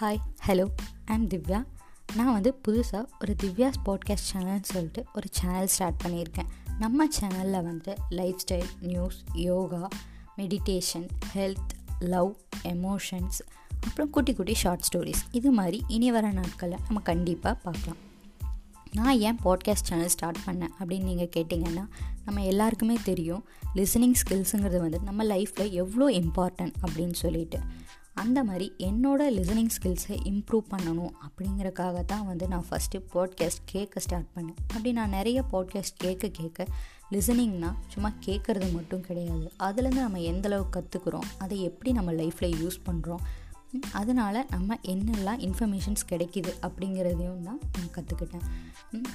Hi hello I'm Divya நான் வந்து புதுசாக ஒரு திவ்யாஸ் பாட்காஸ்ட் சேனல்னு சொல்லிட்டு ஒரு சேனல் ஸ்டார்ட் பண்ணியிருக்கேன். நம்ம சேனலில் வந்து lifestyle news yoga meditation health love emotions அப்புறம் குட்டி குட்டி ஷார்ட் ஸ்டோரிஸ் இது மாதிரி இனி வர நாட்களில் நம்ம கண்டிப்பாக பார்க்கலாம். நான் ஏன் பாட்காஸ்ட் சேனல் ஸ்டார்ட் பண்ணேன் அப்படின்னு நீங்கள் கேட்டிங்கன்னா நம்ம எல்லாருக்குமே தெரியும் லிசனிங் ஸ்கில்ஸுங்கிறது வந்து நம்ம லைஃப்பில் எவ்வளோ இம்பார்ட்டன்ட் அப்படின்னு சொல்லிட்டு. அந்த மாதிரி என்னோடய லிசனிங் ஸ்கில்ஸை இம்ப்ரூவ் பண்ணணும் அப்படிங்கிறக்காக தான் வந்து நான் ஃபஸ்ட்டு பாட்காஸ்ட் கேட்க ஸ்டார்ட் பண்ணேன். அப்படி நான் நிறைய பாட்காஸ்ட் கேட்க கேட்க லிசனிங்னா சும்மா கேட்குறது மட்டும் கிடையாது. அதுலேருந்து நம்ம எந்தளவுக்கு கற்றுக்குறோம் அதை எப்படி நம்ம லைஃப்பில் யூஸ் பண்ணுறோம் அதனால் நம்ம என்னெல்லாம் இன்ஃபர்மேஷன்ஸ் கிடைக்கிது அப்படிங்கிறதையும் தான் நான் கற்றுக்கிட்டேன்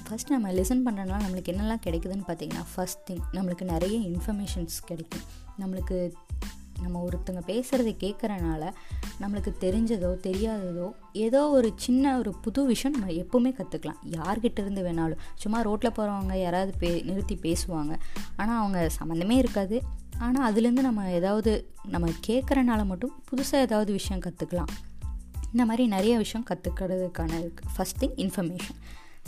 ஃபஸ்ட் நம்ம லிசன் பண்ணுறதுனால நம்மளுக்கு என்னெல்லாம் கிடைக்குதுன்னு பார்த்தீங்கன்னா ஃபஸ்ட் திங் நம்மளுக்கு நிறைய இன்ஃபர்மேஷன்ஸ் கிடைக்கும். நம்மளுக்கு நம்ம ஒருத்தங்க பேசுகிறத கேட்குறனால நம்மளுக்கு தெரிஞ்சதோ தெரியாததோ ஏதோ ஒரு சின்ன ஒரு புது விஷயம் நம்ம எப்போவுமே கற்றுக்கலாம் யார்கிட்ட இருந்து வேணாலும். சும்மா ரோட்டில் போகிறவங்க யாராவது பே நிறுத்தி பேசுவாங்க. ஆனால் அவங்க சம்மந்தமே இருக்காது. ஆனால் அதுலேருந்து நம்ம ஏதாவது நம்ம கேட்குறனால மட்டும் புதுசாக ஏதாவது விஷயம் கற்றுக்கலாம் இந்த மாதிரி நிறைய விஷயம் கற்றுக்கிறதுக்கான இருக்குது ஃபஸ்ட் திங் இன்ஃபர்மேஷன்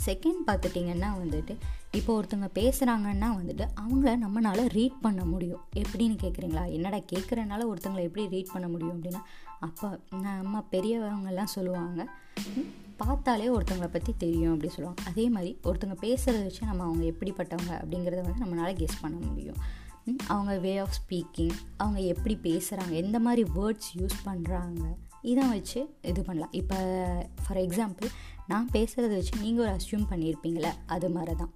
செகண்ட் பார்த்துட்டிங்கன்னா வந்துட்டு இப்போ ஒருத்தவங்க பேசுகிறாங்கன்னா வந்துட்டு அவங்கள நம்மளால் ரீட் பண்ண முடியும். எப்படின்னு கேட்குறீங்களா என்னடா கேட்குறனால ஒருத்தங்களை எப்படி ரீட் பண்ண முடியும் அப்படின்னா அப்போ நம்ம பெரியவங்கெல்லாம் சொல்லுவாங்க பார்த்தாலே ஒருத்தவங்களை பற்றி தெரியும் அப்படி சொல்லுவாங்க. அதே மாதிரி ஒருத்தவங்க பேசுகிறத வச்சு நம்ம அவங்க எப்படிப்பட்டவங்க அப்படிங்கிறத வந்து நம்மளால் கெஸ் பண்ண முடியும். அவங்க வே ஆஃப் ஸ்பீக்கிங் அவங்க எப்படி பேசுகிறாங்க எந்த மாதிரி வேர்ட்ஸ் யூஸ் பண்ணுறாங்க இதை வச்சு இது பண்ணலாம். இப்போ ஃபார் எக்ஸாம்பிள் நான் பேசுகிறத வச்சு நீங்கள் ஒரு அஸ்யூம் பண்ணியிருப்பீங்களே அது மாதிரி தான்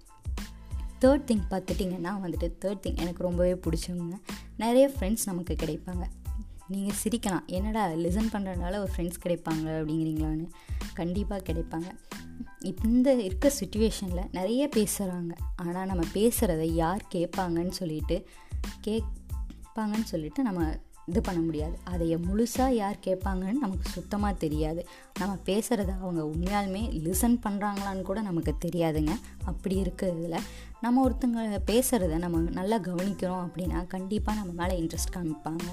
தேர்ட் திங் பார்த்துட்டிங்கன்னா வந்துட்டு தேர்ட் திங் எனக்கு ரொம்பவே பிடிச்சவங்க நிறைய ஃப்ரெண்ட்ஸ் நமக்கு கிடைப்பாங்க. நீங்கள் சிரிக்கலாம் என்னடா லிசன் பண்ணுறதுனால ஒரு ஃப்ரெண்ட்ஸ் கிடைப்பாங்க அப்படிங்கிறீங்களான்னு கண்டிப்பாக கிடைப்பாங்க. இந்த இருக்க சுச்சுவேஷனில் நிறைய பேசுகிறாங்க ஆனால் நம்ம பேசுகிறத யார் கேட்பாங்கன்னு சொல்லிட்டு கேட்பாங்கன்னு சொல்லிட்டு நம்ம இது பண்ண முடியாது. அதை முழுசாக யார் கேட்பாங்கன்னு நமக்கு சுத்தமாக தெரியாது. நம்ம பேசுகிறத அவங்க உண்மையாலுமே லிசன் பண்ணுறாங்களான்னு கூட நமக்கு தெரியாதுங்க. அப்படி இருக்கிறதுல நம்ம ஒருத்தங்க பேசுகிறத நம்ம நல்லா கவனிக்கிறோம் அப்படின்னா கண்டிப்பாக நம்ம மேலே இன்ட்ரெஸ்ட் காமிப்பாங்க.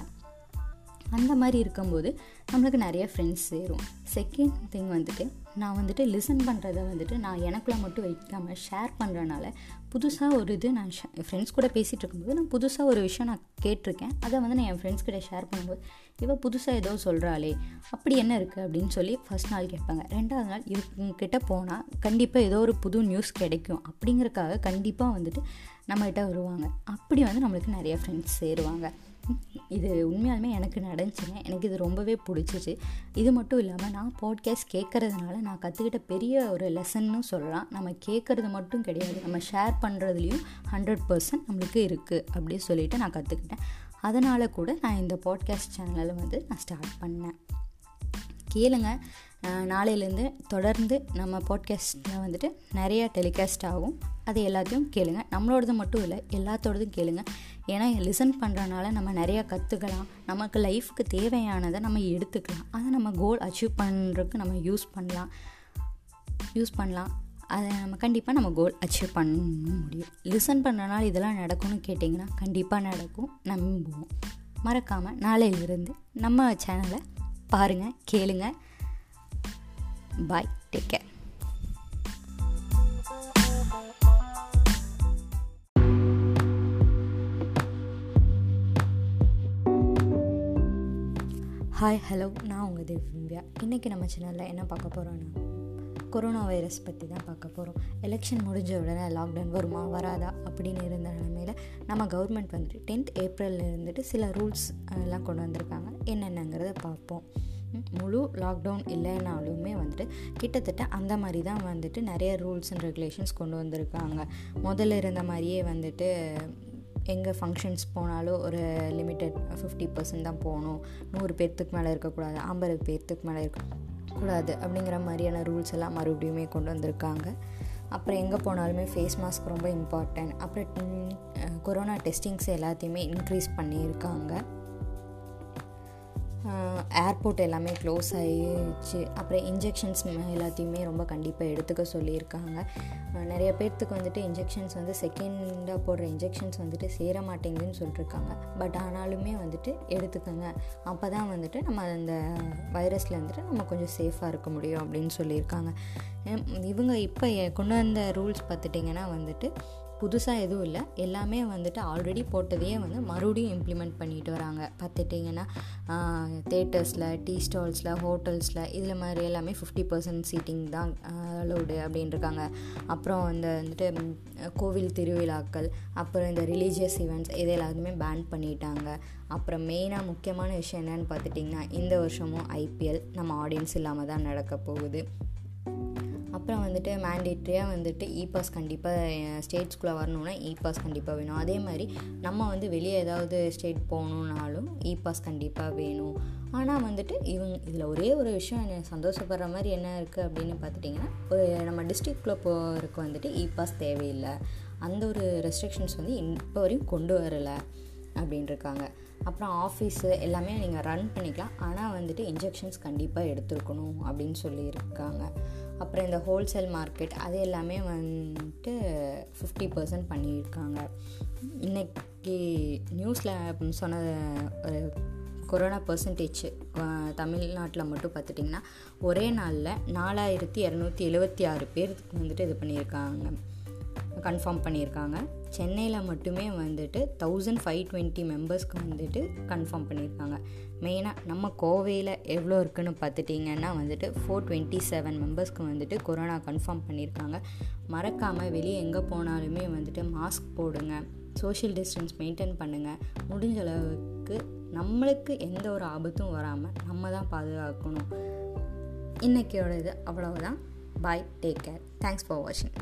அந்த மாதிரி இருக்கும்போது நம்மளுக்கு நிறைய ஃப்ரெண்ட்ஸ் சேரும். செகண்ட் திங் வந்துட்டு நான் வந்துட்டு லிசன் பண்ணுறத வந்துட்டு நான் எனக்குள்ளே மட்டும் வைக்காமல் ஷேர் பண்ணுறனால புதுசாக ஒரு இது நான் ஃப்ரெண்ட்ஸ் கூட பேசிகிட்டு இருக்கும்போது நான் புதுசாக ஒரு விஷயம் நான் கேட்டிருக்கேன். அதை வந்து நான் என் ஃப்ரெண்ட்ஸ் கிட்ட ஷேர் பண்ணும்போது இவள் புதுசாக ஏதோ சொல்கிறாளே அப்படி என்ன இருக்குது அப்படின்னு சொல்லி ஃபஸ்ட் நாள் கேட்பாங்க. ரெண்டாவது நாள் இவங்கிட்ட போனால் கண்டிப்பாக ஏதோ ஒரு புது நியூஸ் கிடைக்கும். அப்படிங்கிறக்காக கண்டிப்பாக வந்துட்டு நம்மகிட்ட வருவாங்க. அப்படி வந்து நம்மளுக்கு நிறைய ஃப்ரெண்ட்ஸ் சேருவாங்க. இது உண்மையாலுமே எனக்கு நடந்துச்சுங்க. எனக்கு இது ரொம்பவே பிடிச்சிச்சு. இது மட்டும் இல்லாமல் நான் பாட்காஸ்ட் கேட்குறதுனால நான் கற்றுக்கிட்ட பெரிய ஒரு லெசன்னு சொல்லலாம். நம்ம கேட்குறது மட்டும் கிடையாது. நம்ம ஷேர் பண்ணுறதுலையும் ஹண்ட்ரட் பர்சன்ட் நம்மளுக்கு இருக்குது அப்படின்னு சொல்லிட்டு நான் கற்றுக்கிட்டேன் அதனால் கூட நான் இந்த பாட்காஸ்ட் சேனலை வந்து நான் ஸ்டார்ட் பண்ணேன். கேளுங்க. நாளையிலேருந்து தொடர்ந்து நம்ம பாட்காஸ்ட்டில் வந்துட்டு நிறைய டெலிகாஸ்ட் ஆகும். அது எல்லாத்தையும் கேளுங்க. நம்மளோடது மட்டும் இல்லை எல்லாத்தோடதும் கேளுங்க. ஏன்னா லிசன் பண்ணுறனால நம்ம நிறையா கற்றுக்கலாம் நமக்கு லைஃப்க்கு தேவையானதை நம்ம எடுத்துக்கலாம். அதை நம்ம கோல் அச்சீவ் பண்ணுறதுக்கு நம்ம யூஸ் பண்ணலாம். யூஸ் பண்ணலாம். அதை நம்ம கண்டிப்பாக நம்ம கோல் அச்சீவ் பண்ண முடியும். லிசன் பண்ணுறனால இதெல்லாம் நடக்கும்னு கேட்டிங்கன்னா கண்டிப்பாக நடக்கும். நம்புவோம். மறக்காமல் நாளையிலிருந்து நம்ம சேனலை பாருங்கள் கேளுங்க. Bye take care hi hello நான் உங்கள் திவ்யா. இன்றைக்கி நம்ம சேனலில் என்ன பார்க்க போகிறோன்னா கொரோனா வைரஸ் பற்றி தான் பார்க்க போகிறோம் எலெக்ஷன் முடிஞ்ச உடனே லாக்டவுன் வருமா வராதா அப்படின்னு இருந்த நிலமையில் நம்ம கவர்மெண்ட் வந்துட்டு டென்த் ஏப்ரலில் இருந்துட்டு சில ரூல்ஸ் எல்லாம் கொண்டு வந்திருக்காங்க. என்னென்னங்கிறத பார்ப்போம். முழு லாக்டவுன் இல்லைனாலுமே வந்துட்டு கிட்டத்தட்ட அந்த மாதிரி தான் வந்துட்டு நிறைய ரூல்ஸ் அண்ட் ரெகுலேஷன்ஸ் கொண்டு வந்திருக்காங்க. முதல்ல இருந்த மாதிரியே வந்துட்டு எங்கே ஃபங்க்ஷன்ஸ் போனாலும் ஒரு லிமிட்டட் ஃபிஃப்டி பர்சன்ட் தான் போகணும். நூறு பேர்த்துக்கு மேலே இருக்கக்கூடாது ஐம்பது பேர்த்துக்கு மேலே இருக்கக்கூடாது அப்படிங்கிற மாதிரியான ரூல்ஸ் எல்லாம் மறுபடியுமே கொண்டு வந்திருக்காங்க. அப்புறம் எங்கே போனாலுமே ஃபேஸ் மாஸ்க் ரொம்ப இம்பார்ட்டன்ட் அப்புறம் கொரோனா டெஸ்டிங்ஸ் எல்லாத்தையுமே இன்க்ரீஸ் பண்ணியிருக்காங்க. ஏர்போர்ட் எல்லாமே க்ளோஸ் ஆகிடுச்சு அப்புறம் இன்ஜெக்ஷன்ஸ் எல்லாத்தையுமே ரொம்ப கண்டிப்பாக எடுத்துக்க சொல்லியிருக்காங்க. நிறைய பேர்த்துக்கு வந்துட்டு இன்ஜெக்ஷன்ஸ் வந்து செகண்டாக போடுற இன்ஜெக்ஷன்ஸ் வந்துட்டு சேர மாட்டேங்குதுன்னு சொல்லியிருக்காங்க பட் ஆனாலுமே வந்துட்டு எடுத்துக்கோங்க. அப்போ தான் வந்துட்டு நம்ம அந்த வைரஸில் வந்துட்டு நம்ம கொஞ்சம் சேஃபாக இருக்க முடியும் அப்படின்னு சொல்லியிருக்காங்க. இவங்க இப்போ கொண்டு வந்த ரூல்ஸ் பார்த்துட்டிங்கன்னா வந்துட்டு புதுசாக எதுவும் இல்லை. எல்லாமே வந்துட்டு ஆல்ரெடி போட்டதையே வந்து மறுபடியும் இம்ப்ளிமெண்ட் பண்ணிட்டு வராங்க. பார்த்துட்டிங்கன்னா தேட்டர்ஸில் டீ ஸ்டால்ஸில் ஹோட்டல்ஸில் இதில் மாதிரி எல்லாமே ஃபிஃப்டி பர்சன்ட் சீட்டிங் தான் அலோடு அப்படின்ட்டுருக்காங்க அப்புறம் அந்த வந்துட்டு கோவில் திருவிழாக்கள் அப்புறம் இந்த ரிலீஜியஸ் ஈவெண்ட்ஸ் இது எல்லாத்துமே பேன் பண்ணிட்டாங்க. அப்புறம் மெயினாக முக்கியமான விஷயம் என்னென்னு பார்த்துட்டிங்கன்னா இந்த வருஷமும் ஐபிஎல் நம்ம ஆடியன்ஸ் இல்லாமல் தான் நடக்க போகுது. அப்புறம் வந்துட்டு மேண்டேட்ரியாக வந்துட்டு இ பாஸ் கண்டிப்பாக ஸ்டேட்ஸ்குள்ளே வரணுன்னா இ பாஸ் கண்டிப்பாக வேணும். அதே மாதிரி நம்ம வந்து வெளியே ஏதாவது ஸ்டேட் போகணுன்னாலும் இ பாஸ் கண்டிப்பாக வேணும். ஆனால் வந்துட்டு இவங்க இதில் ஒரே ஒரு விஷயம் என்ன சந்தோஷப்படுற மாதிரி என்ன இருக்குது அப்படின்னு பார்த்துட்டிங்கன்னா ஒரு நம்ம டிஸ்ட்ரிக்டில் போகிறதுக்கு வந்துட்டு இ பாஸ் தேவையில்லை. அந்த ஒரு ரெஸ்ட்ரிக்ஷன்ஸ் வந்து இப்போ வரையும் கொண்டு வரலை அப்படின்ட்டுருக்காங்க அப்புறம் ஆஃபீஸு எல்லாமே நீங்கள் ரன் பண்ணிக்கலாம். ஆனால் வந்துட்டு இன்ஜெக்ஷன்ஸ் கண்டிப்பாக எடுத்துருக்கணும் அப்படின்னு சொல்லியிருக்காங்க. அப்புறம் இந்த ஹோல்சேல் மார்க்கெட் அது எல்லாமே வந்துட்டு ஃபிஃப்டி பர்சன்ட் பண்ணியிருக்காங்க. இன்றைக்கி நியூஸில் சொன்ன ஒரு கொரோனா பர்சன்டேஜ் தமிழ்நாட்டில் மட்டும் பார்த்துட்டிங்கன்னா ஒரே நாளில் நாலாயிரத்தி இரநூத்தி எழுபத்தி ஆறு பேருக்கு வந்துட்டு இது பண்ணியிருக்காங்க. கன்ஃபார்ம் பண்ணியிருக்காங்க. சென்னையில் மட்டுமே வந்துட்டு தௌசண்ட் ஃபைவ் டுவெண்ட்டி மெம்பர்ஸ்க்கு வந்துட்டு கன்ஃபார்ம் பண்ணியிருக்காங்க. மெயினாக நம்ம கோவையில் எவ்வளோ இருக்குன்னு பார்த்துட்டிங்கன்னா வந்துட்டு ஃபோர் டுவெண்ட்டி செவன் மெம்பர்ஸ்க்கு வந்துட்டு கொரோனா கன்ஃபார்ம் பண்ணியிருக்காங்க. மறக்காமல் வெளியே எங்கே போனாலுமே வந்துட்டு மாஸ்க் போடுங்க. சோஷியல் டிஸ்டன்ஸ் மெயின்டைன் பண்ணுங்கள் முடிஞ்ச அளவுக்கு நம்மளுக்கு எந்த ஒரு ஆபத்தும் வராமல் நம்ம தான் பாதுகாக்கணும். இன்றைக்கியோட இது அவ்வளவுதான். Bye take care thanks for வாட்சிங்